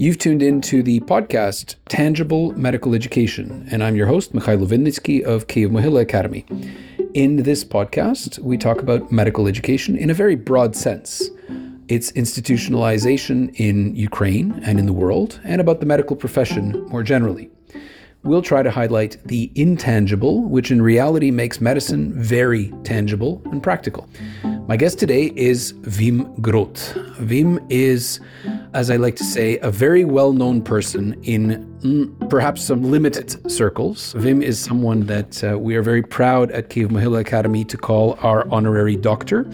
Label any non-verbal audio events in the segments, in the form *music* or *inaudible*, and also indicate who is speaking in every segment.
Speaker 1: You've tuned into the podcast Tangible Medical Education, and I'm your host, Mikhail Vinnytsky of Kyiv Mohyla Academy. In this podcast, we talk about medical education in a very broad sense its institutionalization in Ukraine and in the world, and about the medical profession more generally. We'll try to highlight the intangible, which in reality makes medicine very tangible and practical. My guest today is Wim Groot. Wim is, as I like to say, a very well known person in mm, perhaps some limited circles. Wim is someone that uh, we are very proud at Kiev Mohyla Academy to call our honorary doctor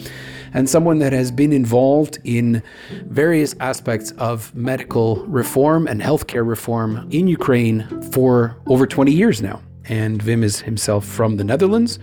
Speaker 1: and someone that has been involved in various aspects of medical reform and healthcare reform in Ukraine for over 20 years now. And Wim is himself from the Netherlands.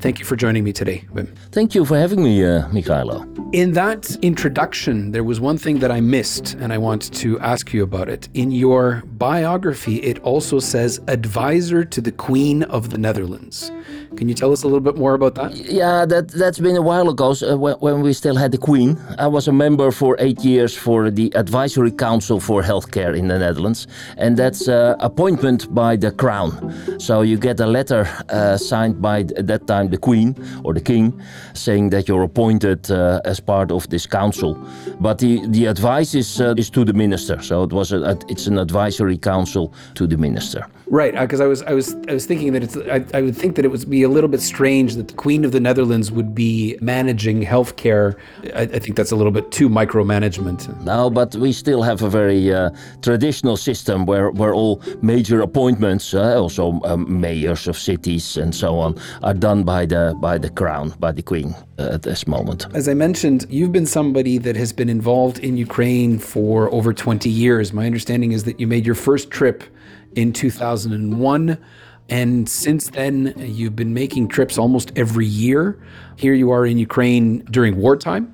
Speaker 1: Thank you for joining me today, Wim.
Speaker 2: Thank you for having me, uh, Mikhailo.
Speaker 1: In that introduction, there was one thing that I missed, and I want to ask you about it. In your biography, it also says advisor to the Queen of the Netherlands. Can you tell us a little bit more about that?
Speaker 2: Yeah, that that's been a while ago. So, uh, when, we still had the Queen, I was a member for eight years for the Advisory Council for Healthcare in the Netherlands, and that's uh, appointment by the Crown. So you get a letter uh, signed by at that time the Queen or the King, saying that you're appointed uh, as part of this council. But the the advice is uh, is to the minister. So it was a, it's an advisory council to the minister.
Speaker 1: Right, because uh, I was I was I was thinking that it's I, I would think that it would be a little bit strange that the Queen of the Netherlands would be managing healthcare. I, I think that's a little bit too micromanagement.
Speaker 2: No, but we still have a very uh, traditional system where where all major appointments, uh, also um, mayors of cities and so on, are done by the by the crown, by the Queen uh, at this moment.
Speaker 1: As I mentioned, you've been somebody that has been involved in Ukraine for over 20 years. My understanding is that you made your first trip in 2001. And since then, you've been making trips almost every year. Here you are in Ukraine during wartime.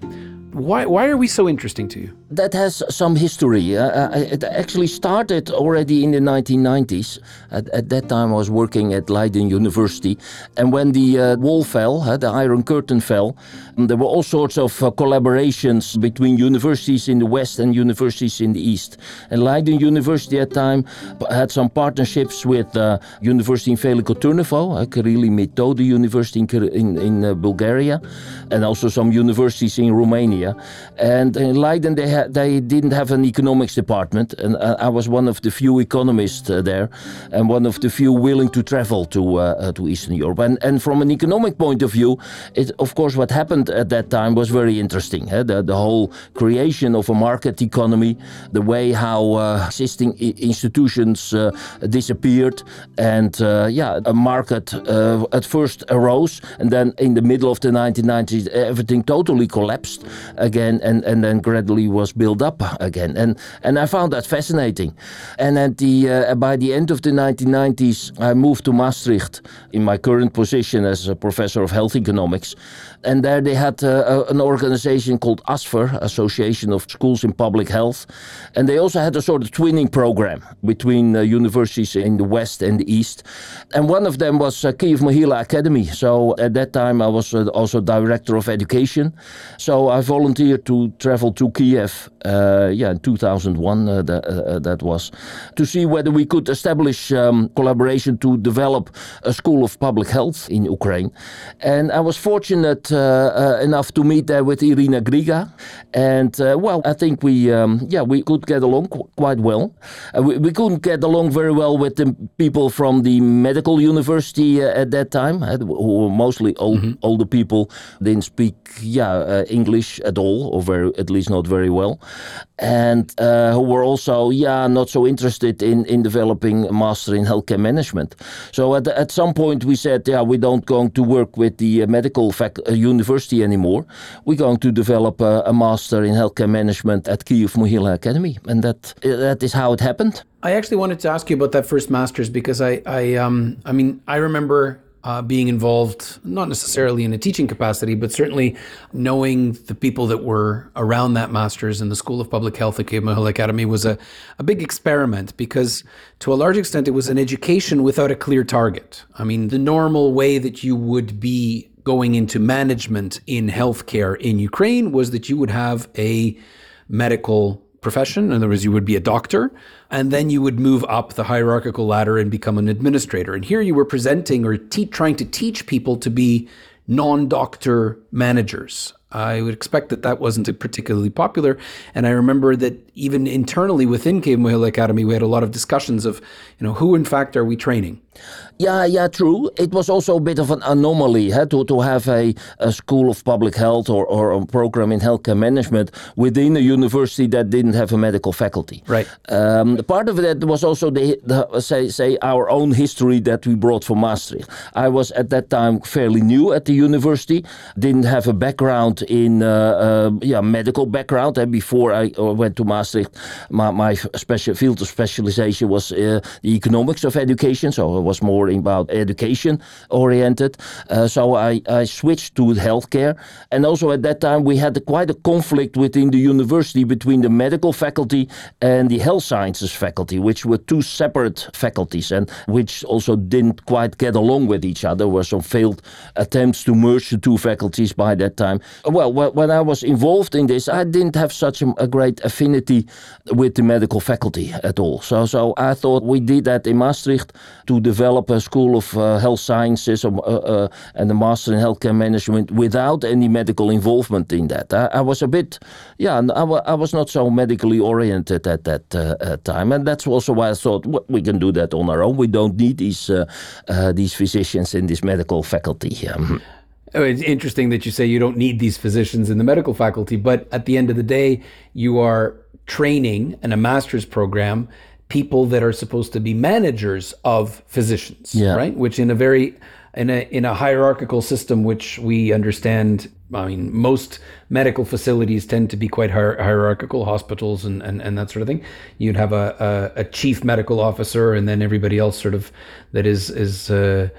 Speaker 1: Why, why are we so interesting to you?
Speaker 2: That has some history. Uh, uh it actually started already in the 1990s. At, at, that time, I was working at Leiden University. And when the uh, wall fell, uh, the Iron Curtain fell, um, there were all sorts of uh, collaborations between universities in the West and universities in the East. And Leiden University at that time had some partnerships with uh, University in Veliko Turnovo, uh, Kirili Methode University in, in, in Bulgaria, and also some universities in Romania. And in Leiden, they they didn't have an economics department, and uh, I was one of the few economists uh, there, and one of the few willing to travel to uh, to Eastern Europe. And and from an economic point of view, it of course what happened at that time was very interesting. Eh? The the whole creation of a market economy, the way how existing institutions disappeared, and yeah, a market at first arose, and then in the middle of the 1990s, everything totally collapsed again, and and then gradually was was built up again, and and I found that fascinating. And at the uh, by the end of the 1990s, I moved to Maastricht in my current position as a professor of health economics, and there they had uh, an organization called ASPHER, Association of Schools in Public Health, and they also had a sort of twinning program between uh, universities in the West and the East, and one of them was uh, Kyiv Mohyla Academy. So at that time, I was uh, also director of education, so I volunteered to travel to Kiev uh, yeah, in 2001 uh, that, that was, to see whether we could establish um, collaboration to develop a school of public health in Ukraine. And I was fortunate enough to meet there with Irina Griga. And well, I think we, um, yeah, we could get along qu quite well. We, we, couldn't get along very well with the people from the medical university at that time, who were mostly old, mm -hmm. older people, didn't speak, yeah, English at all, or very, at least not very well and uh, who were also, yeah, not so interested in, in developing a master in healthcare management. So at, at some point we said, yeah, we don't going to work with the uh, medical fac- uh, university anymore. We're going to develop a, a master in healthcare management at Kyiv Mohyla Academy, and that that is how it happened.
Speaker 1: I actually wanted to ask you about that first master's because I, I, um, I mean, I remember uh, being involved, not necessarily in a teaching capacity, but certainly knowing the people that were around that master's in the School of Public Health at Kyiv Mohyla Academy was a, a big experiment because to a large extent it was an education without a clear target. I mean, the normal way that you would be going into management in healthcare in Ukraine was that you would have a medical profession. In other words, you would be a doctor, and then you would move up the hierarchical ladder and become an administrator. And here you were presenting or te- trying to teach people to be non doctor managers. I would expect that that wasn't particularly popular. And I remember that even internally within Kyiv Mohyla Academy, we had a lot of discussions of, you know, who in fact are we training?
Speaker 2: Yeah, yeah, true. It was also a bit of an anomaly huh, to, to have a, a school of public health or, or a program in healthcare management within a university that didn't have a medical faculty.
Speaker 1: Right.
Speaker 2: Um, part of that was also the, the, say say our own history that we brought from Maastricht. I was at that time fairly new at the university, didn't have a background in uh, uh, yeah medical background. And before I uh, went to Maastricht, my, my special field of specialization was the economics of education, so it was more about education oriented. So I, I switched to healthcare. And also at that time, we had quite a conflict within the university between the medical faculty and the health sciences faculty, which were two separate faculties and which also didn't quite get along with each other. There were some failed attempts to merge the two faculties by that time. Well, when I was involved in this, I didn't have such a great affinity with the medical faculty at all. So, so I thought we did that in Maastricht to develop a school of uh, health sciences uh, uh, and a master in healthcare management without any medical involvement in that. I, I was a bit, yeah, I, was not so medically oriented at that uh, time, and that's also why I thought well, we can do that on our own. We don't need these uh, uh, these physicians in this medical faculty. Um,
Speaker 1: it's interesting that you say you don't need these physicians in the medical faculty, but at the end of the day, you are training in a master's program people that are supposed to be managers of physicians, yeah. right? Which in a very in a in a hierarchical system, which we understand. I mean, most medical facilities tend to be quite hier- hierarchical, hospitals and, and, and that sort of thing. You'd have a, a, a, chief medical officer, and then everybody else sort of that is is uh,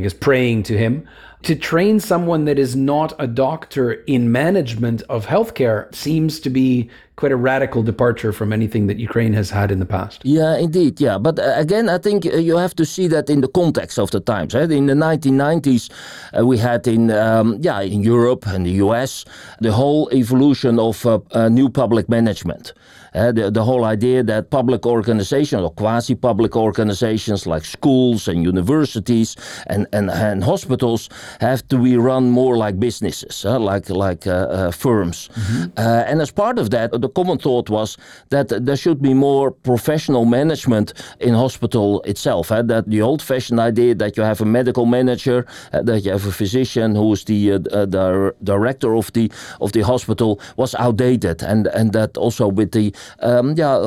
Speaker 1: I guess praying to him to train someone that is not a doctor in management of healthcare seems to be quite a radical departure from anything that Ukraine has had in the past.
Speaker 2: Yeah, indeed. Yeah, but uh, again, I think uh, you have to see that in the context of the times. Right? In the 1990s, uh, we had in um, yeah in Europe and the US the whole evolution of uh, uh, new public management. Uh, the, the whole idea that public organizations or quasi public organizations like schools and universities and, and, and hospitals have to be run more like businesses, uh, like, like uh, uh firms. Mm-hmm. Uh, and as part of that, the common thought was that there should be more professional management in hospital itself. that the old fashioned idea that you have a medical manager, that you have a physician who is the, the director of the, of the hospital was outdated. And, and that also with the um, yeah,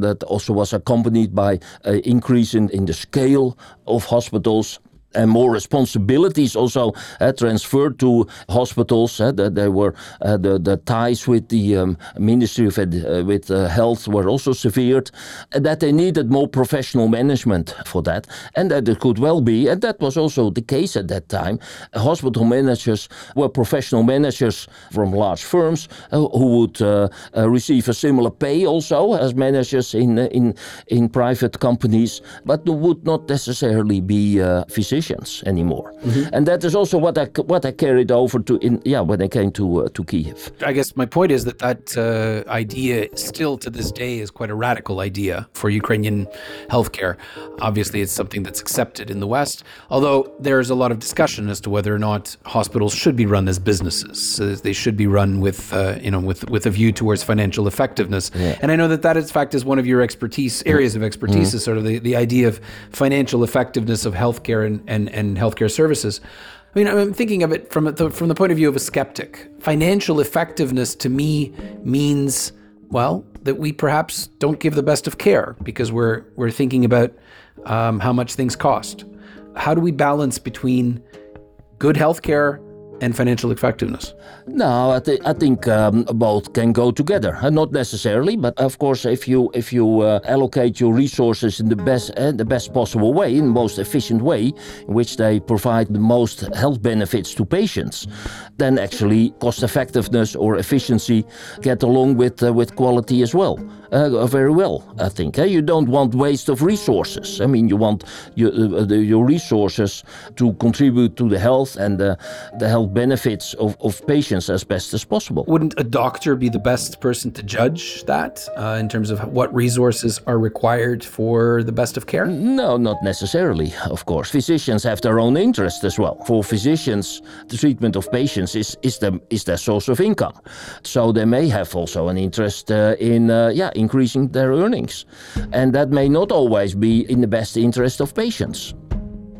Speaker 2: that eh, also was accompanied by an increase in, in the scale of hospitals and more responsibilities also uh, transferred to hospitals. Uh, that they were uh, the the ties with the um, Ministry of uh, with Health were also severed. that they needed more professional management for that, and that it could well be, and that was also the case at that time. Hospital managers were professional managers from large firms who would receive a similar pay also as managers in in in private companies, but would not necessarily be physicians anymore. Mm-hmm. And that is also what I what I carried over to in yeah when I came to uh, to Kiev.
Speaker 1: I guess my point is that that uh, idea still to this day is quite a radical idea for Ukrainian healthcare. Obviously, it's something that's accepted in the West, although there's a lot of discussion as to whether or not hospitals should be run as businesses. So they should be run with uh, you know with with a view towards financial effectiveness. Yeah. And I know that that in fact is one of your expertise areas of expertise mm-hmm. is sort of the, the idea of financial effectiveness of healthcare and, and, and healthcare services. I mean, I'm thinking of it from the, from the point of view of a skeptic. Financial effectiveness to me means, well, that we perhaps don't give the best of care because we're we're thinking about um, how much things cost. How do we balance between good healthcare and financial effectiveness?
Speaker 2: No, I, th- I think um, both can go together. Uh, not necessarily, but of course, if you if you uh, allocate your resources in the best uh, the best possible way, in the most efficient way, in which they provide the most health benefits to patients, then actually cost effectiveness or efficiency get along with uh, with quality as well. Uh, very well, I think. Uh, you don't want waste of resources. I mean, you want your, the, your resources to contribute to the health and the health health benefits of, of patients as best as possible.
Speaker 1: Wouldn't a doctor be the best person to judge that uh, in terms of what resources are required for the best of care?
Speaker 2: No, not necessarily, of course. Physicians have their own interest as well. For physicians, the treatment of patients is, is, the, is their source of income. So they may have also an interest uh, in uh, yeah, increasing their earnings. And that may not always be in the best interest of patients.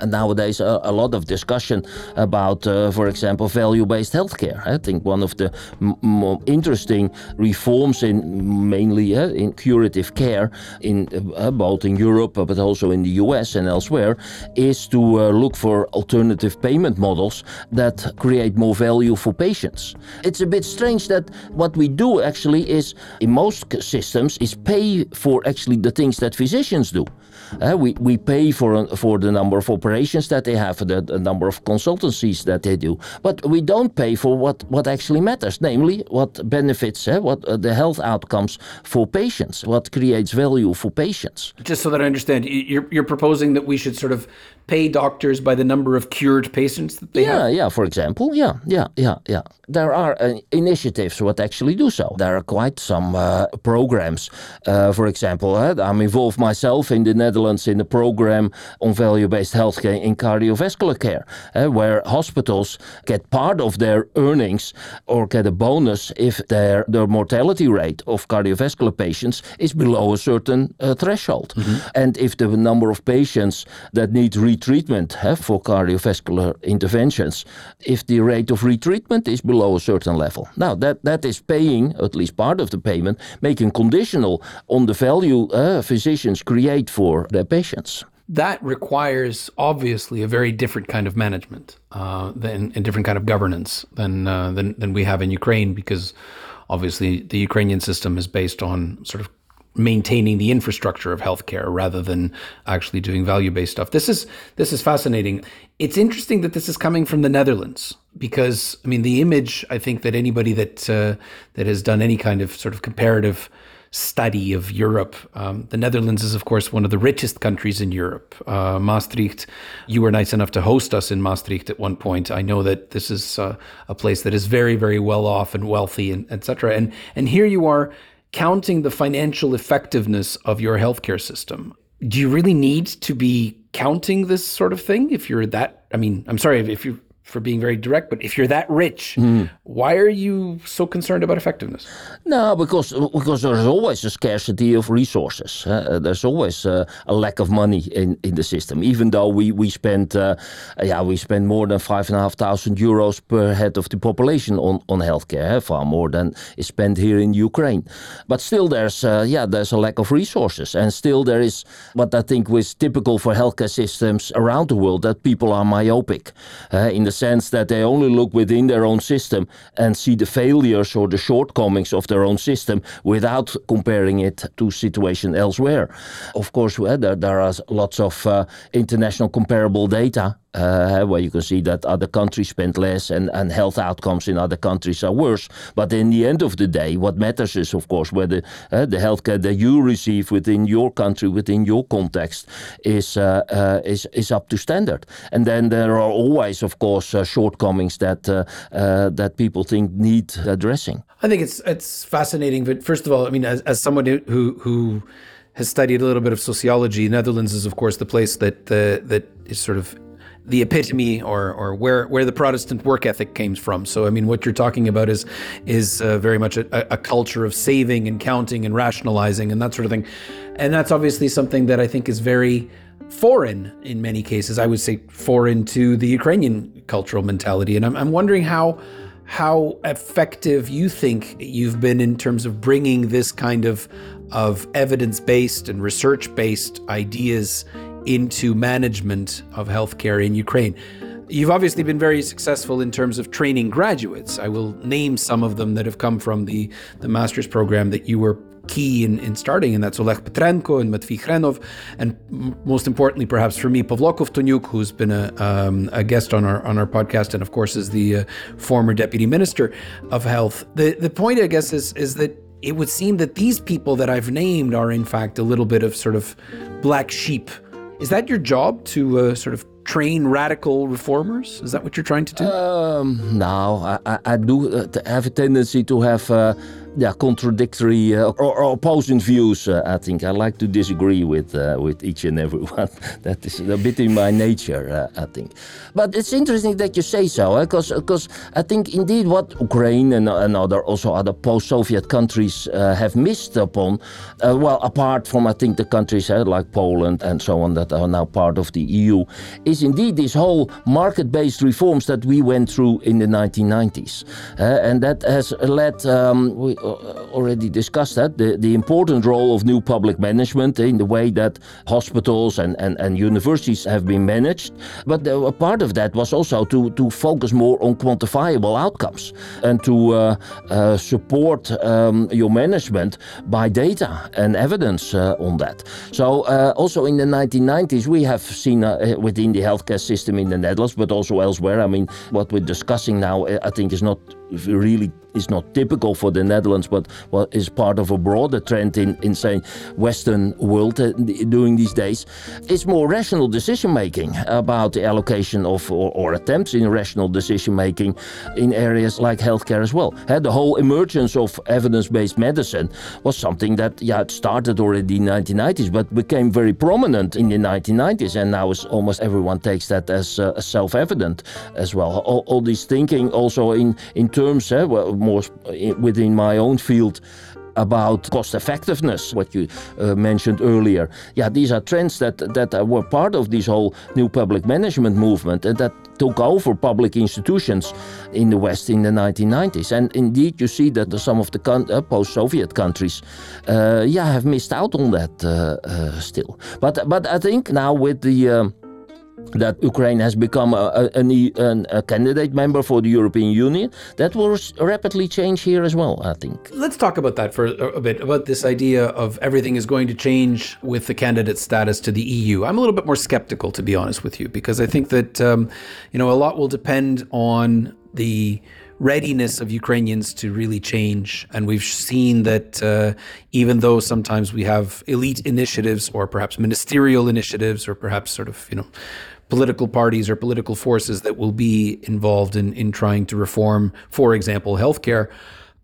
Speaker 2: And nowadays, a, a, lot of discussion about, uh, for example, value-based healthcare. I think one of the m- more interesting reforms in mainly uh, in curative care, in uh, both in Europe but also in the U.S. and elsewhere, is to uh, look for alternative payment models that create more value for patients. It's a bit strange that what we do actually is, in most systems, is pay for actually the things that physicians do. Uh, we, we pay for, for the number of operations that they have, the, the, number of consultancies that they do, but we don't pay for what, what actually matters, namely what benefits, uh, what uh, the health outcomes for patients, what creates value for patients.
Speaker 1: Just so that I understand, you're, you're proposing that we should sort of pay doctors by the number of cured patients that they
Speaker 2: yeah,
Speaker 1: have?
Speaker 2: Yeah, for example. Yeah, yeah, yeah, yeah. There are uh, initiatives what actually do so. There are quite some uh, programs. Uh, for example, uh, I'm involved myself in the Netherlands in a program on value-based healthcare in cardiovascular care, uh, where hospitals get part of their earnings or get a bonus if their, their mortality rate of cardiovascular patients is below a certain uh, threshold. Mm-hmm. And if the number of patients that need re retreatment for cardiovascular interventions if the rate of retreatment is below a certain level. Now, that, that is paying, at least part of the payment, making conditional on the value uh, physicians create for their patients
Speaker 1: that requires obviously a very different kind of management uh, than a different kind of governance than, uh, than than we have in Ukraine because obviously the Ukrainian system is based on sort of maintaining the infrastructure of healthcare rather than actually doing value-based stuff. This is this is fascinating. It's interesting that this is coming from the Netherlands because I mean the image I think that anybody that uh, that has done any kind of sort of comparative study of Europe. Um, the Netherlands is, of course, one of the richest countries in Europe. Uh, Maastricht, you were nice enough to host us in Maastricht at one point. I know that this is uh, a place that is very, very well off and wealthy, and etc. And and here you are counting the financial effectiveness of your healthcare system. Do you really need to be counting this sort of thing if you're that? I mean, I'm sorry if you for being very direct, but if you're that rich, mm. why are you so concerned about effectiveness?
Speaker 2: No, because because there's always a scarcity of resources. Uh, there's always uh, a lack of money in, in the system. Even though we we spend uh, yeah we spend more than five and a half thousand euros per head of the population on on healthcare, far more than is spent here in Ukraine. But still, there's uh, yeah there's a lack of resources, and still there is what I think was typical for healthcare systems around the world that people are myopic uh, in the sense that they only look within their own system and see the failures or the shortcomings of their own system without comparing it to situation elsewhere. Of course, well, there, there are lots of uh, international comparable data uh, where you can see that other countries spend less and, and health outcomes in other countries are worse. But in the end of the day, what matters is, of course, whether uh, the healthcare that you receive within your country, within your context, is uh, uh is is up to standard. And then there are always, of course, uh, shortcomings that uh, that people think need addressing.
Speaker 1: I think it's it's fascinating. But first of all, I mean, as, as someone who who has studied a little bit of sociology, Netherlands is, of course, the place that that is sort of the epitome or or where where the Protestant work ethic came from. So I mean, what you're talking about is is uh, very much a, a, culture of saving and counting and rationalizing and that sort of thing, and that's obviously something that I think is very foreign in many cases. I would say foreign to the Ukrainian cultural mentality, and I'm, I'm wondering how how effective you think you've been in terms of bringing this kind of of evidence based and research based ideas into management of healthcare in Ukraine. You've obviously been very successful in terms of training graduates. I will name some of them that have come from the, the master's program that you were key in, in starting, and that's Oleg Petrenko and Matvey Khrenov, and most importantly, perhaps for me, Pavlo Kovtoniuk, who's been a, um, a guest on our on our podcast, and of course is the uh, former deputy minister of health. The the point, I guess, is is that it would seem that these people that I've named are in fact a little bit of sort of black sheep is that your job to uh, sort of train radical reformers? Is that what you're trying to do?
Speaker 2: Um, no, I, I, I do uh, have a tendency to have uh, yeah, contradictory uh, or, or, opposing views. Uh, I think I like to disagree with uh, with each and every *laughs* one. that is a bit in my nature, uh, I think. But it's interesting that you say so, because eh? because I think indeed what Ukraine and, and other also other post-Soviet countries uh, have missed upon, uh, well, apart from I think the countries like Poland and so on that are now part of the EU, is indeed this whole market-based reforms that we went through in the 1990s, and that has led. Um, we, already discussed that the, the important role of new public management in the way that hospitals and, and, and universities have been managed. But a part of that was also to, to focus more on quantifiable outcomes and to uh, uh, support um, your management by data and evidence uh, on that. So, uh, also in the 1990s, we have seen uh, within the healthcare system in the Netherlands, but also elsewhere. I mean, what we're discussing now, I think, is not really is not typical for the Netherlands, but what is part of a broader trend in, in say, Western world uh, during these days, is more rational decision making about the allocation of or, or attempts in rational decision making in areas like healthcare as well. Uh, the whole emergence of evidence-based medicine was something that yeah it started already in the 1990s, but became very prominent in the 1990s, and now is almost everyone takes that as uh, self-evident as well. All, all this thinking also in in terms eh, well, more within my own field, about cost effectiveness, what you uh, mentioned earlier. Yeah, these are trends that, that were part of this whole new public management movement and that took over public institutions in the West in the 1990s. And indeed, you see that some of the uh, post-Soviet countries, uh, yeah, have missed out on that uh, uh still. But but I think now with the um, that Ukraine has become a, a, a, candidate member for the European Union. That will rapidly change here as well, I think.
Speaker 1: Let's talk about that for a bit about this idea of everything is going to change with the candidate status to the EU. I'm a little bit more skeptical, to be honest with you, because I think that um, you know a lot will depend on the readiness of Ukrainians to really change. And we've seen that uh, even though sometimes we have elite initiatives or perhaps ministerial initiatives or perhaps sort of, you know, political parties or political forces that will be involved in, in trying to reform, for example, healthcare,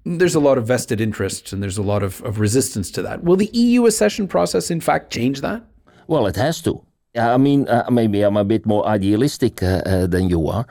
Speaker 1: there's a lot of vested interests and there's a lot of, of resistance to that. Will the EU accession process, in fact, change that?
Speaker 2: Well, it has to. I mean, uh, maybe I'm a bit more idealistic uh, uh, than you are.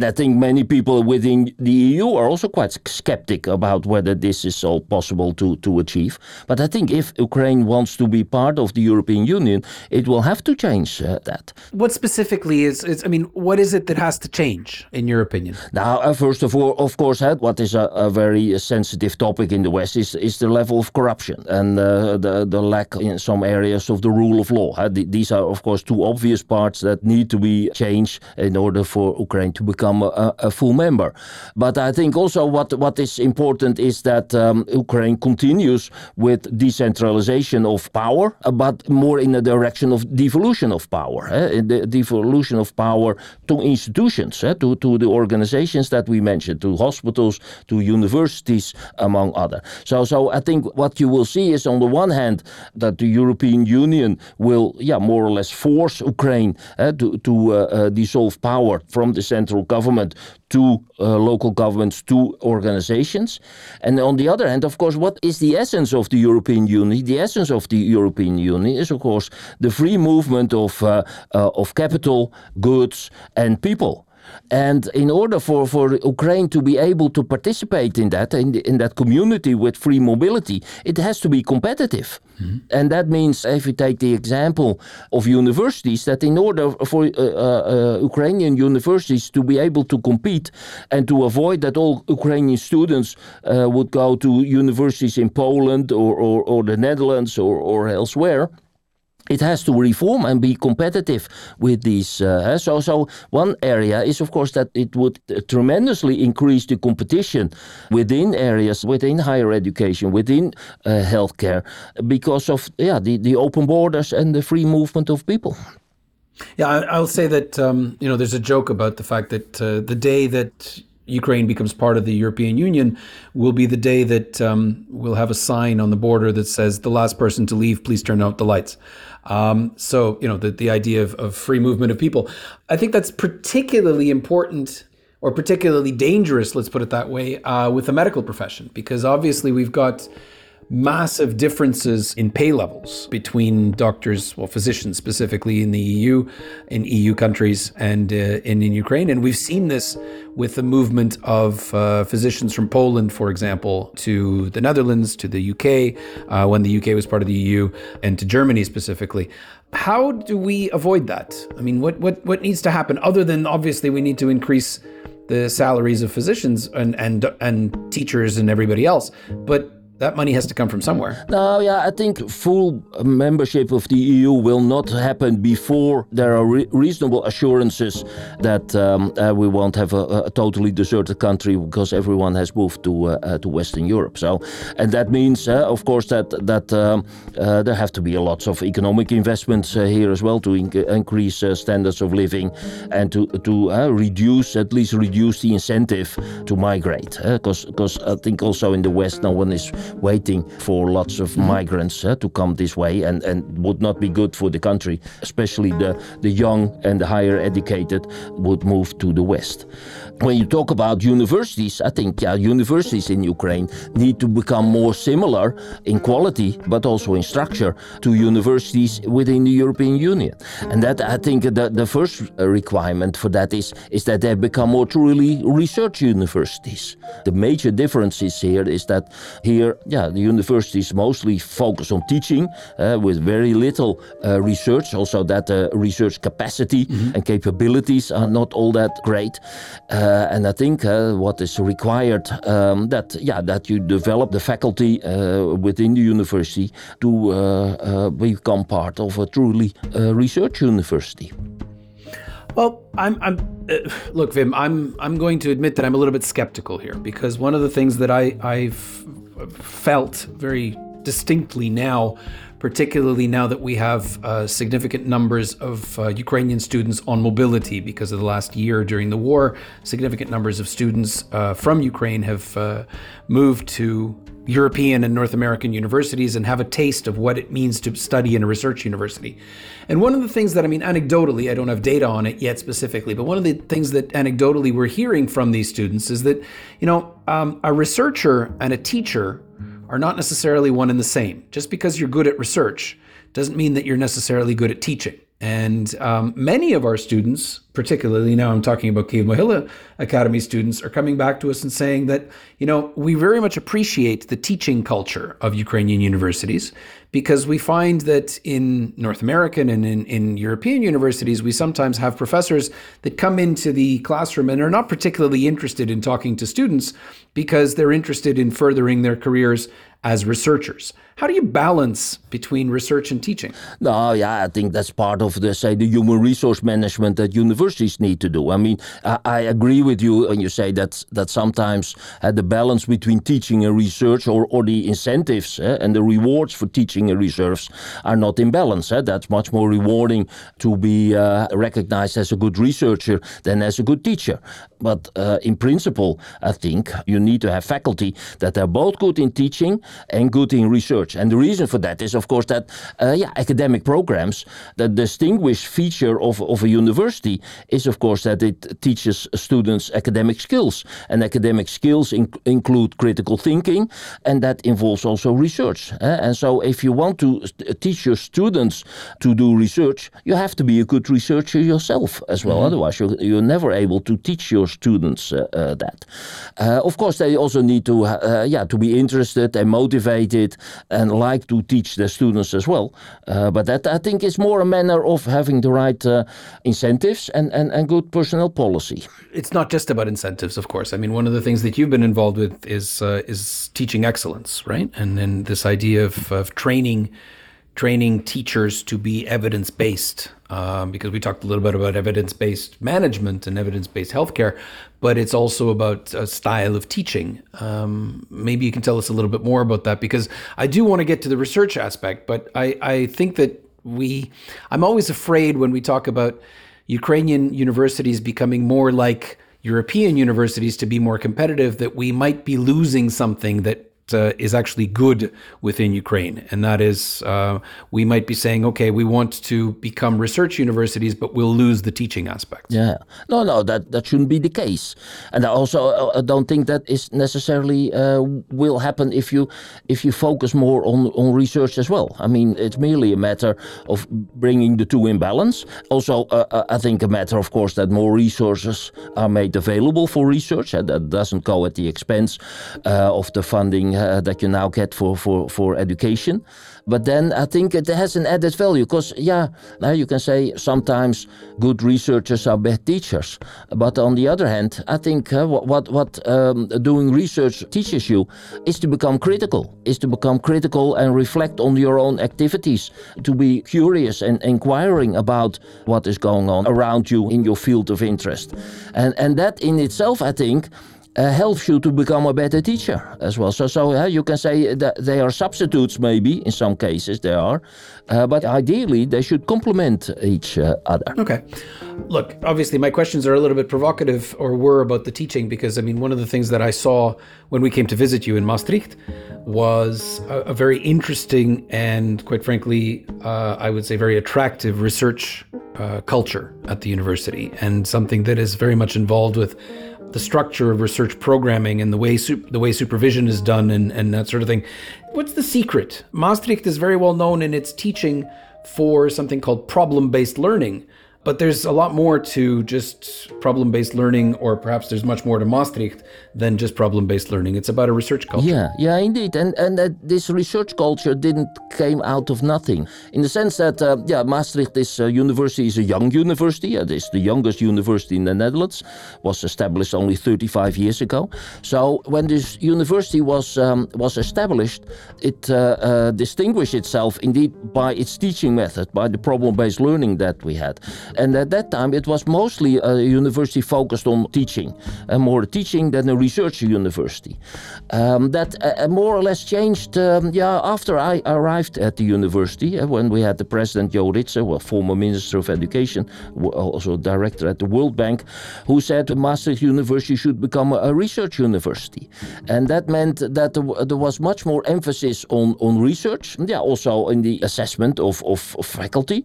Speaker 2: I think many people within the EU are also quite skeptic about whether this is all possible to, to achieve. But I think if Ukraine wants to be part of the European Union, it will have to change uh, that.
Speaker 1: What specifically is, is, I mean, what is it that has to change, in your opinion?
Speaker 2: Now, uh, first of all, of course, uh, what is a, a, very sensitive topic in the West is, is the level of corruption and the, the lack in some areas of the rule of law. these are, of course, two obvious parts that need to be changed in order for Ukraine to become a, a full member. But I think also what, what is important is that um, Ukraine continues with decentralization of power, uh, but more in the direction of devolution of power, eh? the devolution of power to institutions, eh? to, to the organizations that we mentioned, to hospitals, to universities, among other. So, so I think what you will see is on the one hand that the European Union will, yeah, more or less force Ukraine uh, to, to uh, uh, dissolve power from the central government to uh, local governments, to organizations. And on the other hand, of course, what is the essence of the European Union? The essence of the European Union is, of course, the free movement of, uh, uh, of capital, goods, and people. And in order for, for Ukraine to be able to participate in that, in, the, in that community with free mobility, it has to be competitive. Mm-hmm. And that means, if you take the example of universities, that in order for uh, uh, Ukrainian universities to be able to compete and to avoid that all Ukrainian students uh, would go to universities in Poland or, or, or the Netherlands or, or elsewhere, it has to reform and be competitive with these. Uh, so, so one area is, of course, that it would tremendously increase the competition within areas, within higher education, within uh, healthcare, because of yeah the, the open borders and the free movement of people.
Speaker 1: Yeah, I'll say that um, you know there's a joke about the fact that uh, the day that Ukraine becomes part of the European Union will be the day that um, we'll have a sign on the border that says the last person to leave, please turn out the lights. Um, so, you know, the, the idea of, of free movement of people. I think that's particularly important or particularly dangerous, let's put it that way, uh, with the medical profession, because obviously we've got massive differences in pay levels between doctors, well, physicians specifically in the EU, in EU countries, and uh, in, in Ukraine. And we've seen this with the movement of uh, physicians from Poland, for example, to the Netherlands, to the UK, uh, when the UK was part of the EU, and to Germany specifically. How do we avoid that? I mean, what, what, what needs to happen other than obviously we need to increase the salaries of physicians and, and, and teachers and everybody else? But that money has to come from somewhere.
Speaker 2: No, yeah, I think full membership of the EU will not happen before there are re reasonable assurances that um, uh, we won't have a, a, totally deserted country because everyone has moved to uh, uh, to Western Europe. So, and that means, uh, of course, that that um, uh, there have to be a lots of economic investments here as well to in increase standards of living and to to reduce at least reduce the incentive to migrate. Because because I think also in the West, no one is waiting for lots of migrants uh, to come this way and, and would not be good for the country. Especially the, the young and the higher educated would move to the West. When you talk about universities, I think yeah, universities in Ukraine need to become more similar in quality but also in structure to universities within the European Union. And that I think the, the first requirement for that is, is that they become more truly research universities. The major differences here is that here yeah, the universities mostly focus on teaching uh, with very little uh, research. Also, that uh, research capacity mm-hmm. and capabilities are not all that great. Uh, and I think uh, what is required um, that yeah that you develop the faculty uh, within the university to become part of a truly research university.
Speaker 1: Well, I'm, I'm uh, look, Wim. I'm, I'm going to admit that I'm a little bit skeptical here because one of the things that I, I've felt very distinctly now, particularly now that we have uh, significant numbers of uh, Ukrainian students on mobility because of the last year during the war. Significant numbers of students uh, from Ukraine have uh, moved to European and North American universities and have a taste of what it means to study in a research university. And one of the things that, I mean, anecdotally, I don't have data on it yet specifically, but one of the things that anecdotally we're hearing from these students is that, you know, um, a researcher and a teacher are not necessarily one and the same. Just because you're good at research doesn't mean that you're necessarily good at teaching. And um, many of our students, particularly now I'm talking about Kiev Mohyla Academy students, are coming back to us and saying that, you know, we very much appreciate the teaching culture of Ukrainian universities because we find that in North American and in, in European universities, we sometimes have professors that come into the classroom and are not particularly interested in talking to students because they're interested in furthering their careers as researchers. How do you balance between research and teaching?
Speaker 2: No, yeah, I think that's part of the say the human resource management that universities need to do. I mean, I, I agree with you when you say that that sometimes uh, the balance between teaching and research, or or the incentives uh, and the rewards for teaching and research, are not in balance. Uh. That's much more rewarding to be uh, recognized as a good researcher than as a good teacher. But uh, in principle, I think you need to have faculty that are both good in teaching and good in research. And the reason for that is, of course, that uh, yeah, academic programs, the distinguished feature of, of a university is, of course, that it teaches students academic skills. And academic skills in, include critical thinking, and that involves also research. Uh, and so, if you want to teach your students to do research, you have to be a good researcher yourself as well. Mm-hmm. Otherwise, you're, you're never able to teach your students uh, uh that. Uh, of course, they also need to, uh, yeah, to be interested and motivated and like to teach their students as well. Uh, but that I think is more a manner of having the right uh, incentives and, and, and good personnel policy.
Speaker 1: It's not just about incentives, of course. I mean, one of the things that you've been involved with is uh, is teaching excellence, right? And then this idea of, of training training teachers to be evidence based, um, because we talked a little bit about evidence based management and evidence based healthcare, but it's also about a style of teaching. Um, maybe you can tell us a little bit more about that, because I do want to get to the research aspect, but I, I think that we, I'm always afraid when we talk about Ukrainian universities becoming more like European universities to be more competitive, that we might be losing something that uh, is actually good within Ukraine. And that is, uh, we might be saying, okay, we want to become research universities, but we'll lose the teaching aspect.
Speaker 2: Yeah. No, no, that, that shouldn't be the case. And I also uh, don't think that is necessarily uh, will happen if you if you focus more on, on research as well. I mean, it's merely a matter of bringing the two in balance. Also, uh, uh, I think a matter, of course, that more resources are made available for research. and that doesn't go at the expense of the funding uh, that you now get for, for, for education. But then I think it has an added value because, yeah, now you can say sometimes good researchers are bad teachers. But on the other hand, I think uh, what, what, what um, doing research teaches you is to become critical, is to become critical and reflect on your own activities, to be curious and inquiring about what is going on around you in your field of interest. And, and that in itself, I think, uh, helps you to become a better teacher as well. So, so uh, you can say that they are substitutes, maybe in some cases they are, uh, but ideally they should complement each uh, other.
Speaker 1: Okay. Look, obviously, my questions are a little bit provocative, or were about the teaching, because I mean, one of the things that I saw when we came to visit you in Maastricht was a, a very interesting and, quite frankly, uh, I would say very attractive research uh, culture at the university, and something that is very much involved with the structure of research programming and the way the way supervision is done and, and that sort of thing. What's the secret? Maastricht is very well known in its teaching for something called problem-based learning, but there's a lot more to just problem based learning, or perhaps there's much more to Maastricht than just problem based learning. It's about a research culture.
Speaker 2: Yeah, yeah, indeed. And and uh, this research culture didn't came out of nothing, in the sense that uh, yeah, Maastricht is uh, university is a young university. It is the youngest university in the Netherlands. Was established only 35 years ago. So when this university was um, was established, it uh, uh, distinguished itself indeed by its teaching method, by the problem based learning that we had. And at that time, it was mostly a university focused on teaching, and more teaching than a research university. Um, that uh, uh, more or less changed, um, yeah, after I arrived at the university, uh, when we had the president Jo Ritzen, well, former minister of education, also director at the World Bank, who said Maastricht University should become a research university, and that meant that there was much more emphasis on on research, yeah, also in the assessment of, of, of faculty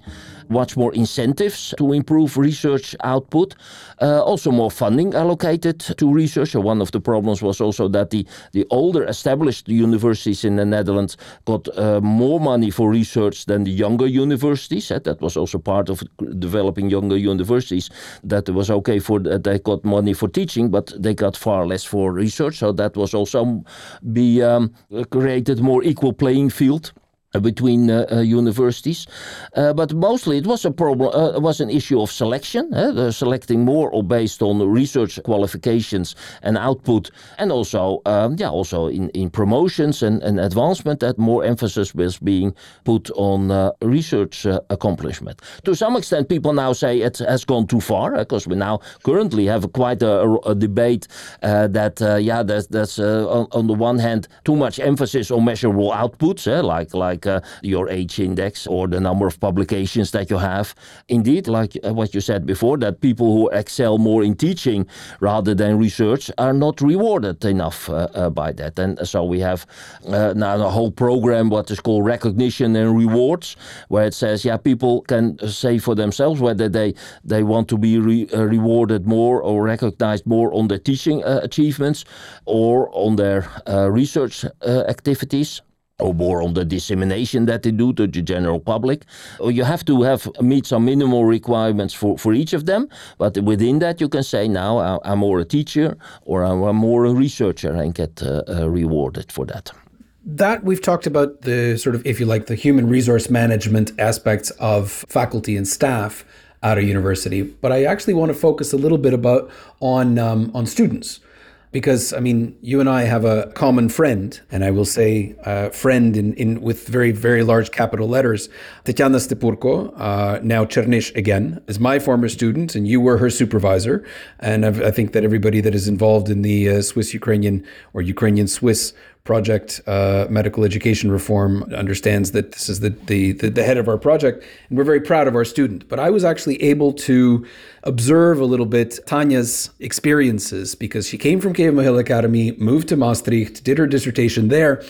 Speaker 2: much more incentives to improve research output. Uh, also, more funding allocated to research. So one of the problems was also that the, the older established universities in the Netherlands got uh, more money for research than the younger universities. Uh, that was also part of developing younger universities. That it was okay for that they got money for teaching, but they got far less for research. So that was also be um, created more equal playing field. Uh, between uh, uh, universities, uh, but mostly it was a problem. Uh, was an issue of selection, uh, selecting more or based on research qualifications and output, and also, um, yeah, also in, in promotions and, and advancement, that more emphasis was being put on research accomplishment. To some extent, people now say it has gone too far because we now currently have quite a, a debate that, yeah, there's, there's on, on, the one hand too much emphasis on measurable outputs, like like like uh, your h-index or the number of publications that you have. Indeed, like uh, what you said before, that people who excel more in teaching rather than research are not rewarded enough uh, uh by that. And so we have now a whole program, what is called recognition and rewards, where it says, yeah, people can say for themselves whether they, they want to be re rewarded more or recognized more on their teaching achievements or on their research activities or more on the dissemination that they do to the general public. You have to have meet some minimal requirements for, for each of them, but within that you can say now I'm more a teacher or I'm more a researcher and get uh, uh, rewarded for that.
Speaker 1: That we've talked about the sort of, if you like, the human resource management aspects of faculty and staff at a university, but I actually want to focus a little bit about on um, on students because I mean, you and I have a common friend, and I will say uh, friend in, in with very very large capital letters. Tatiana Stepurko, uh, now Chernish again, is my former student, and you were her supervisor. And I've, i think that everybody that is involved in the uh, Swiss Ukrainian or Ukrainian Swiss project, uh, medical education reform, understands that this is the, the, the head of our project, and we're very proud of our student. But I was actually able to observe a little bit Tanya's experiences because she came from Kiev Mohyla Academy, moved to Maastricht, did her dissertation there.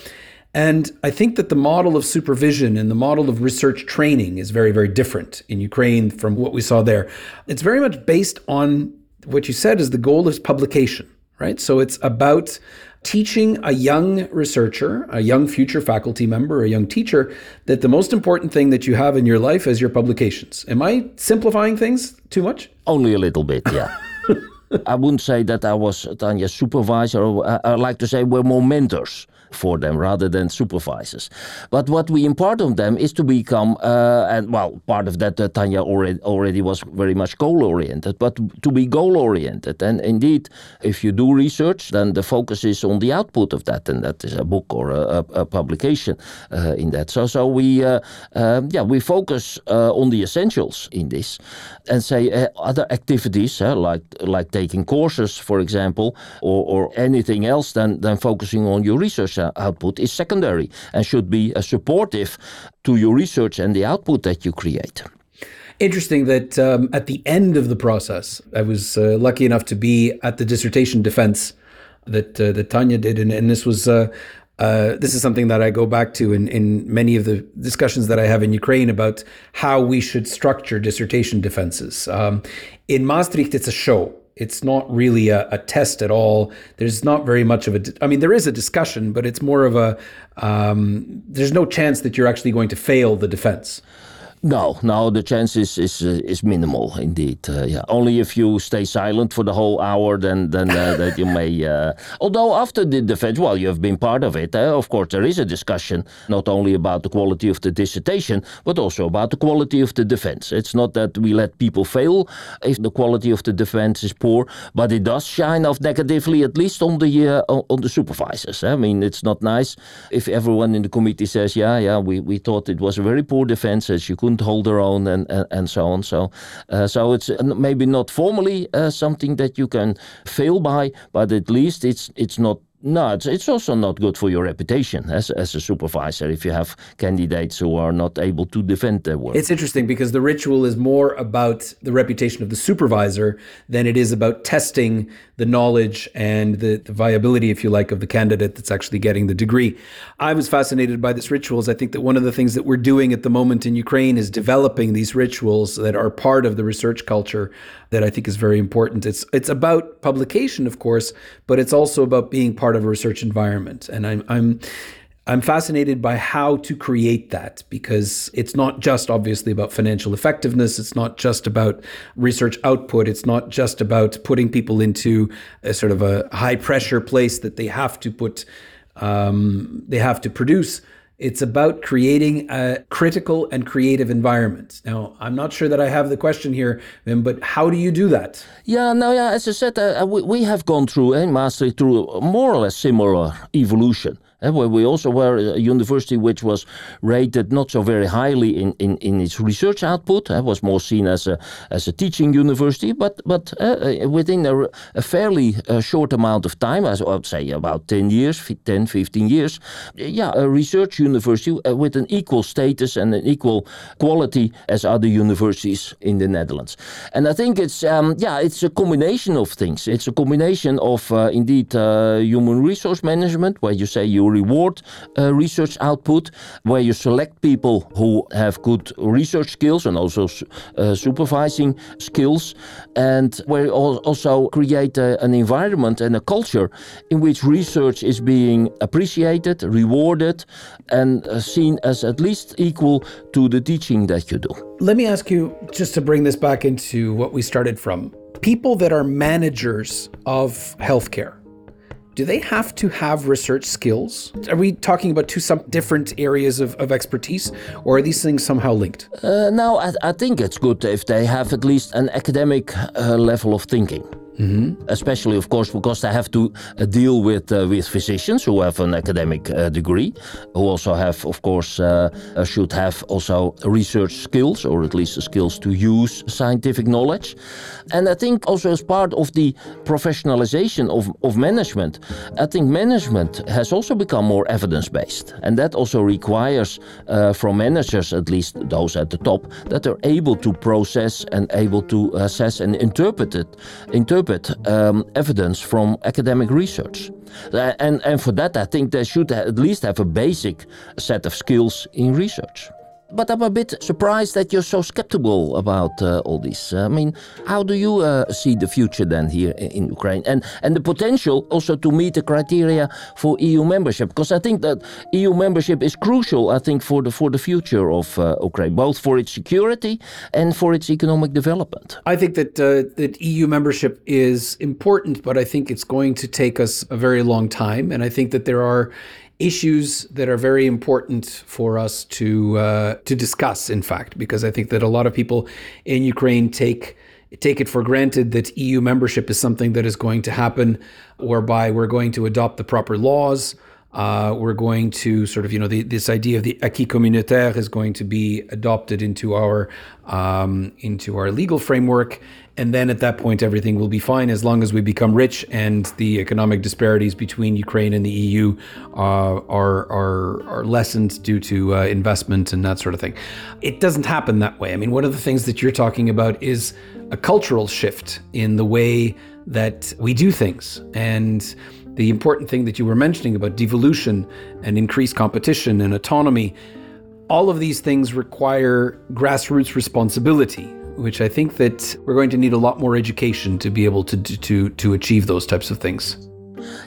Speaker 1: And I think that the model of supervision and the model of research training is very, very different in Ukraine from what we saw there. It's very much based on what you said is the goal is publication, right? So it's about teaching a young researcher, a young future faculty member, a young teacher, that the most important thing that you have in your life is your publications. Am I simplifying things too much?
Speaker 2: Only a little bit, yeah. *laughs* I wouldn't say that I was Tanya's supervisor. I, I like to say we're more mentors for them rather than supervisors. But what we impart on them is to become, uh, and well, part of that uh, Tanya already, already was very much goal oriented, but to be goal oriented. And indeed, if you do research, then the focus is on the output of that, and that is a book or a, a, publication uh, in that. So, so we, uh, um, yeah, we focus uh, on the essentials in this, and say uh, other activities like like taking courses, for example, or, or anything else than than focusing on your research output is secondary and should be uh, supportive to your research and the output that you create.
Speaker 1: Interesting that um, at the end of the process, I was uh, lucky enough to be at the dissertation defense that uh, that Tanya did, and, and this was. Uh, uh, this is something that I go back to in, in many of the discussions that I have in Ukraine about how we should structure dissertation defenses. Um, in Maastricht, it's a show. It's not really a, a, test at all. There's not very much of a. I mean, there is a discussion, but it's more of a. Um, there's no chance that you're actually going to fail the defense.
Speaker 2: No, no, the chance is is, uh, is minimal indeed. Uh, yeah, only if you stay silent for the whole hour, then then uh, that you may. Uh, although after the defense, well, you have been part of it. Uh, of course, there is a discussion not only about the quality of the dissertation, but also about the quality of the defense. It's not that we let people fail if the quality of the defense is poor, but it does shine off negatively, at least on the uh, on the supervisors. I mean, it's not nice if everyone in the committee says, "Yeah, yeah, we, we thought it was a very poor defense, as you could." Couldn't hold their own and and, and so on. So uh, so it's maybe not formally uh, something that you can fail by, but at least it's it's not no, it's, it's also not good for your reputation as, as a supervisor if you have candidates who are not able to defend their work.
Speaker 1: It's interesting because the ritual is more about the reputation of the supervisor than it is about testing the knowledge and the, the viability, if you like, of the candidate that's actually getting the degree. I was fascinated by this rituals. I think that one of the things that we're doing at the moment in Ukraine is developing these rituals that are part of the research culture that I think is very important. It's it's about publication, of course, but it's also about being part of a research environment. And I'm I'm I'm fascinated by how to create that because it's not just obviously about financial effectiveness. It's not just about research output. It's not just about putting people into a sort of a high pressure place that they have to put, um, they have to produce it's about creating a critical and creative environment. Now, I'm not sure that I have the question here, but how do you do that?
Speaker 2: Yeah, no, yeah, as I said, uh, we, we have gone through, and uh, Maastricht, through more or less similar evolution we also were a university which was rated not so very highly in, in, in its research output. It was more seen as a, as a teaching university, but, but uh, within a, a fairly uh, short amount of time, as I would say about 10 years, 10, 15 years, yeah, a research university with an equal status and an equal quality as other universities in the Netherlands. And I think it's, um, yeah, it's a combination of things. It's a combination of uh, indeed uh, human resource management, where you say you reward uh, research output, where you select people who have good research skills and also uh, supervising skills, and where you also create a, an environment and a culture in which research is being appreciated, rewarded, and uh, seen as at least equal to the teaching that you do.
Speaker 1: Let me ask you, just to bring this back into what we started from people that are managers of healthcare do they have to have research skills? Are we talking about two some different areas of, of expertise, or are these things somehow linked?
Speaker 2: Uh, no, I, I, think it's good if they have at least an academic uh, level of thinking. Mm-hmm. Especially, of course, because they have to uh, deal with uh, with physicians who have an academic uh, degree, who also have, of course, should have also research skills or at least the skills to use scientific knowledge. And I think also as part of the professionalization of, of management, I think management has also become more evidence based, and that also requires uh, from managers, at least those at the top, that they're able to process and able to assess and interpret it, interpret um, evidence from academic research. Uh, and, and for that, I think they should at least have a basic set of skills in research. But I'm a bit surprised that you're so skeptical about uh, all this. I mean, how do you uh, see the future then here in Ukraine and and the potential also to meet the criteria for EU membership? Because I think that EU membership is crucial. I think for the for the future of uh, Ukraine, both for its security and for its economic development.
Speaker 1: I think that uh, that EU membership is important, but I think it's going to take us a very long time, and I think that there are issues that are very important for us to uh, to discuss. In fact, because I think that a lot of people in Ukraine take take it for granted that EU membership is something that is going to happen, whereby we're going to adopt the proper laws. Uh, we're going to sort of, you know, the, this idea of the acquis communautaire is going to be adopted into our um, into our legal framework, and then at that point everything will be fine as long as we become rich and the economic disparities between Ukraine and the EU uh, are, are are lessened due to uh, investment and that sort of thing. It doesn't happen that way. I mean, one of the things that you're talking about is a cultural shift in the way that we do things and the important thing that you were mentioning about devolution and increased competition and autonomy, all of these things require grassroots responsibility, which I think that we're going to need a lot more education to be able to to to achieve those types of things.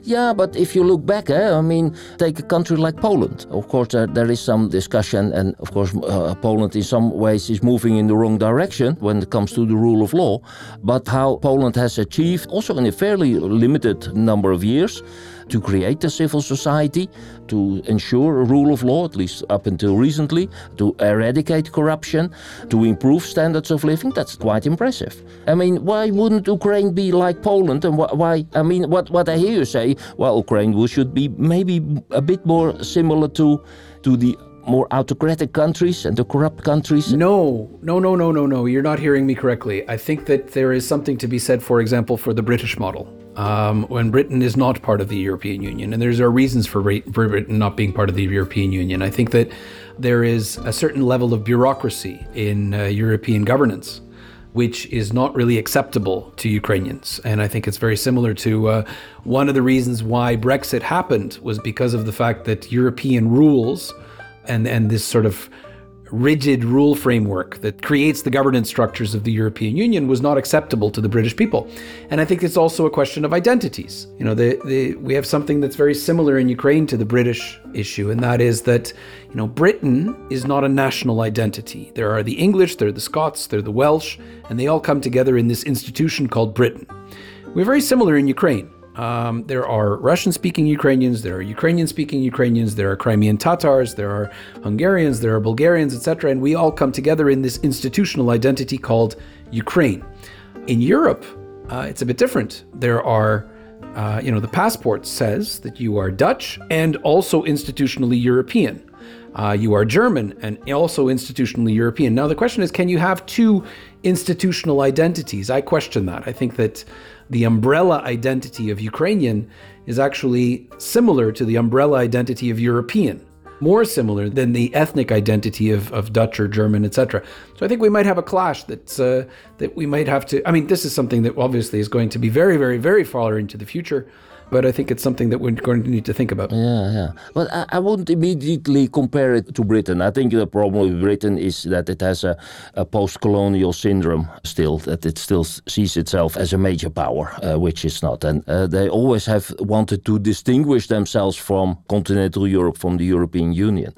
Speaker 2: Yeah, but if you look back, eh, I mean, take a country like Poland. Of course, there, there is some discussion, and of course, uh, Poland in some ways is moving in the wrong direction when it comes to the rule of law. But how Poland has achieved, also in a fairly limited number of years, to create a civil society, to ensure a rule of law, at least up until recently, to eradicate corruption, to improve standards of living. That's quite impressive. I mean, why wouldn't Ukraine be like Poland? And why? I mean, what, what I hear you say, well, Ukraine should be maybe a bit more similar to, to the more autocratic countries and the corrupt countries?
Speaker 1: No, no, no, no, no, no. You're not hearing me correctly. I think that there is something to be said, for example, for the British model um, when Britain is not part of the European Union. And there's are reasons for, for Britain not being part of the European Union. I think that there is a certain level of bureaucracy in uh, European governance. Which is not really acceptable to Ukrainians. And I think it's very similar to uh, one of the reasons why Brexit happened was because of the fact that European rules and, and this sort of rigid rule framework that creates the governance structures of the European Union was not acceptable to the British people. And I think it's also a question of identities. You know, the, the, we have something that's very similar in Ukraine to the British issue, and that is that, you know, Britain is not a national identity. There are the English, there are the Scots, there are the Welsh, and they all come together in this institution called Britain. We're very similar in Ukraine. Um, there are Russian speaking Ukrainians, there are Ukrainian speaking Ukrainians, there are Crimean Tatars, there are Hungarians, there are Bulgarians, etc. And we all come together in this institutional identity called Ukraine. In Europe, uh, it's a bit different. There are, uh, you know, the passport says that you are Dutch and also institutionally European. Uh, you are German and also institutionally European. Now, the question is can you have two institutional identities? I question that. I think that the umbrella identity of Ukrainian is actually similar to the umbrella identity of European, more similar than the ethnic identity of, of Dutch or German, etc. So I think we might have a clash that's uh, that we might have to. I mean, this is something that obviously is going to be very, very, very far into the future but I think it's something that we're going to need to think about.
Speaker 2: Yeah, yeah. But I, I wouldn't immediately compare it to Britain. I think the problem with Britain is that it has a, a post-colonial syndrome still, that it still sees itself as a major power, uh, which is not. And uh, they always have wanted to distinguish themselves from continental Europe, from the European Union.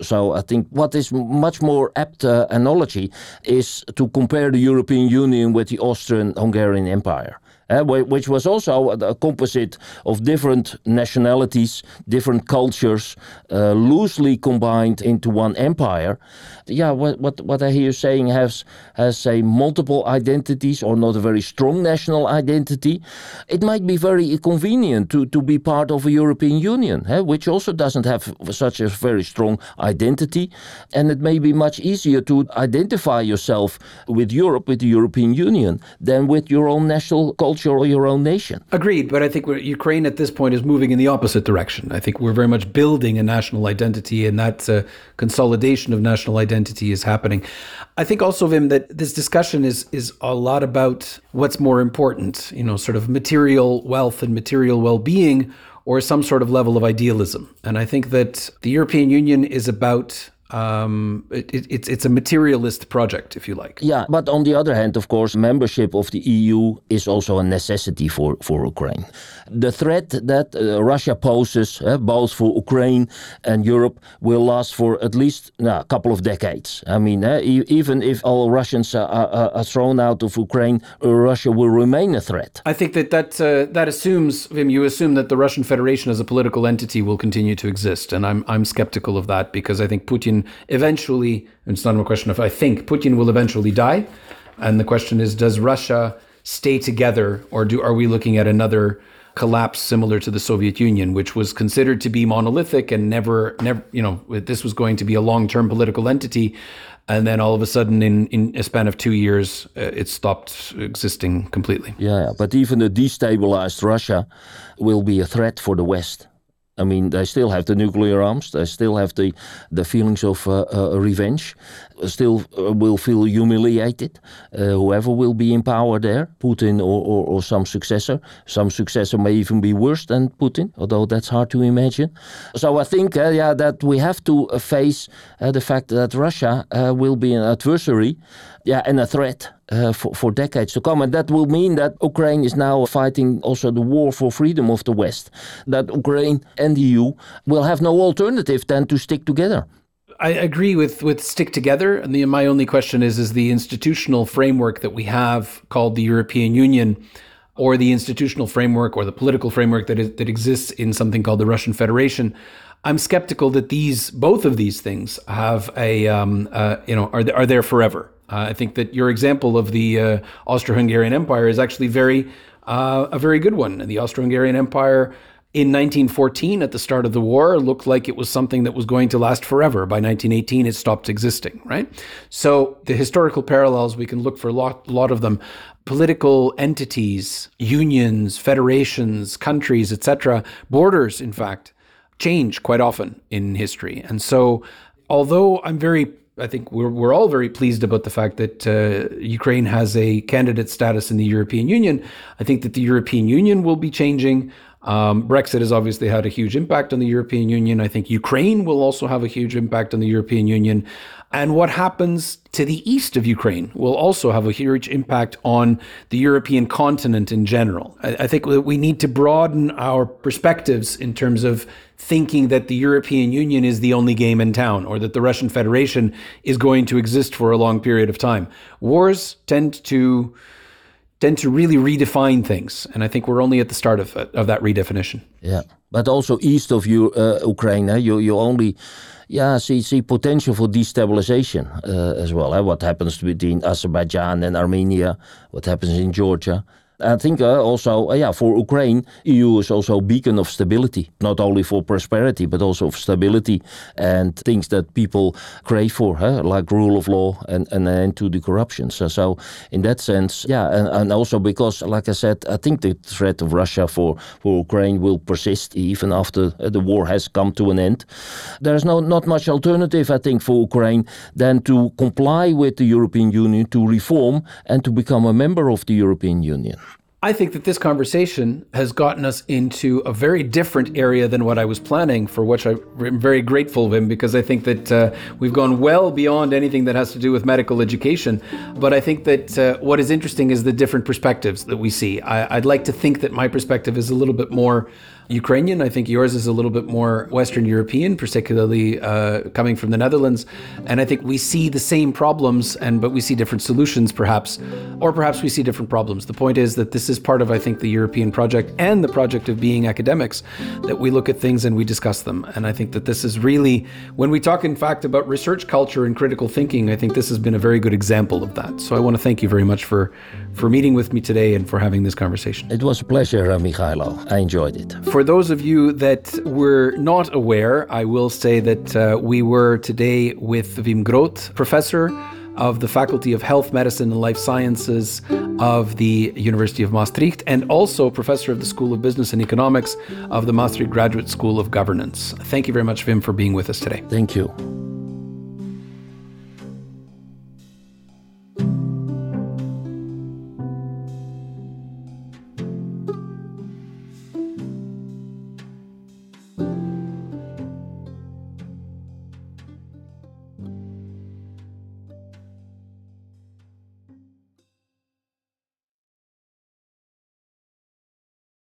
Speaker 2: So I think what is much more apt uh, analogy is to compare the European Union with the Austrian-Hungarian Empire uh, which was also a composite of different nationalities, different cultures, uh, loosely combined into one empire. Yeah, what, what, what I hear you saying has, has say, multiple identities or not a very strong national identity. It might be very convenient to, to be part of a European Union, uh, which also doesn't have such a very strong identity. And it may be much easier to identify yourself with Europe, with the European Union, than with your own national culture or your own nation.
Speaker 1: Agreed, but I think Ukraine at this point is moving in the opposite direction. I think we're very much building a national identity, and that uh, consolidation of national identity is happening. I think also, Wim, that this discussion is is a lot about what's more important, you know, sort of material wealth and material well-being, or some sort of level of idealism. And I think that the European Union is about um, it, it, it's it's a materialist project, if you like.
Speaker 2: Yeah, but on the other hand, of course, membership of the EU is also a necessity for for Ukraine. The threat that uh, Russia poses, uh, both for Ukraine and Europe, will last for at least a couple of decades. I mean, uh, e even if all Russians are, are, are, thrown out of Ukraine, uh, Russia will remain a threat.
Speaker 1: I think that that uh, that assumes, Wim, you assume that the Russian Federation as a political entity will continue to exist, and I'm I'm skeptical of that because I think Putin eventually, it's not a question of I think, Putin will eventually die. And the question is, does Russia stay together or do are we looking at another collapse similar to the Soviet Union, which was considered to be monolithic and never, never, you know, this was going to be a long-term political entity, and then all of a sudden, in in a span of two years, uh, it stopped existing completely.
Speaker 2: Yeah, but even a destabilized Russia will be a threat for the West. I mean, they still have the nuclear arms. They still have the the feelings of uh, uh, revenge. Still uh, will feel humiliated. Uh, whoever will be in power there, Putin or, or, or, some successor. Some successor may even be worse than Putin, although that's hard to imagine. So I think, uh, yeah, that we have to face uh, the fact that Russia will be an adversary, yeah, and a threat uh, for, for decades to come. And that will mean that Ukraine is now fighting also the war for freedom of the West. That Ukraine and the EU will have no alternative than to stick together.
Speaker 1: I agree with with stick together. And the, my only question is: is the institutional framework that we have called the European Union, or the institutional framework or the political framework that is, that exists in something called the Russian Federation? I'm skeptical that these both of these things have a um, uh, you know are are there forever. Uh, I think that your example of the uh, Austro-Hungarian Empire is actually very uh, a very good one. The Austro-Hungarian Empire in 1914, at the start of the war, looked like it was something that was going to last forever. By 1918, it stopped existing. Right. So the historical parallels we can look for a lot, lot of them. Political entities, unions, federations, countries, etc., borders, in fact, change quite often in history. And so, although I'm very I think we're, we're all very pleased about the fact that uh, Ukraine has a candidate status in the European Union. I think that the European Union will be changing. Um, Brexit has obviously had a huge impact on the European Union. I think Ukraine will also have a huge impact on the European Union. And what happens to the east of Ukraine will also have a huge impact on the European continent in general. I, I think that we need to broaden our perspectives in terms of thinking that the European Union is the only game in town or that the Russian Federation is going to exist for a long period of time. Wars tend to tend to really redefine things, and I think we're only at the start of of that redefinition.
Speaker 2: Yeah, but also east of you, uh, Ukraine, eh? you you only yeah, see, see potential for destabilization uh, as well. Eh? What happens between Azerbaijan and Armenia? What happens in Georgia? I think uh, also, uh, yeah, for Ukraine, EU is also a beacon of stability, not only for prosperity, but also of stability and things that people crave for, huh? like rule of law and, and an end to the corruption. So, so in that sense, yeah, and, and also because, like I said, I think the threat of Russia for, for Ukraine will persist even after the war has come to an end. There's no not much alternative, I think, for Ukraine than to comply with the European Union, to reform, and to become a member of the European Union.
Speaker 1: I think that this conversation has gotten us into a very different area than what I was planning, for which I'm very grateful of him because I think that uh, we've gone well beyond anything that has to do with medical education. But I think that uh, what is interesting is the different perspectives that we see. I, would like to think that my perspective is a little bit more Ukrainian. I think yours is a little bit more Western European, particularly uh, coming from the Netherlands. And I think we see the same problems, and but we see different solutions, perhaps, or perhaps we see different problems. The point is that this is part of, I think, the European project and the project of being academics that we look at things and we discuss them. And I think that this is really, when we talk, in fact, about research culture and critical thinking, I think this has been a very good example of that. So I want to thank you very much for, for meeting with me today and for having this conversation.
Speaker 2: It was a pleasure, uh, Mikhailo. I enjoyed it.
Speaker 1: For those of you that were not aware, I will say that uh, we were today with Wim Groot, professor of the Faculty of Health Medicine and Life Sciences of the University of Maastricht, and also professor of the School of Business and Economics of the Maastricht Graduate School of Governance. Thank you very much, Wim, for being with us today.
Speaker 2: Thank you.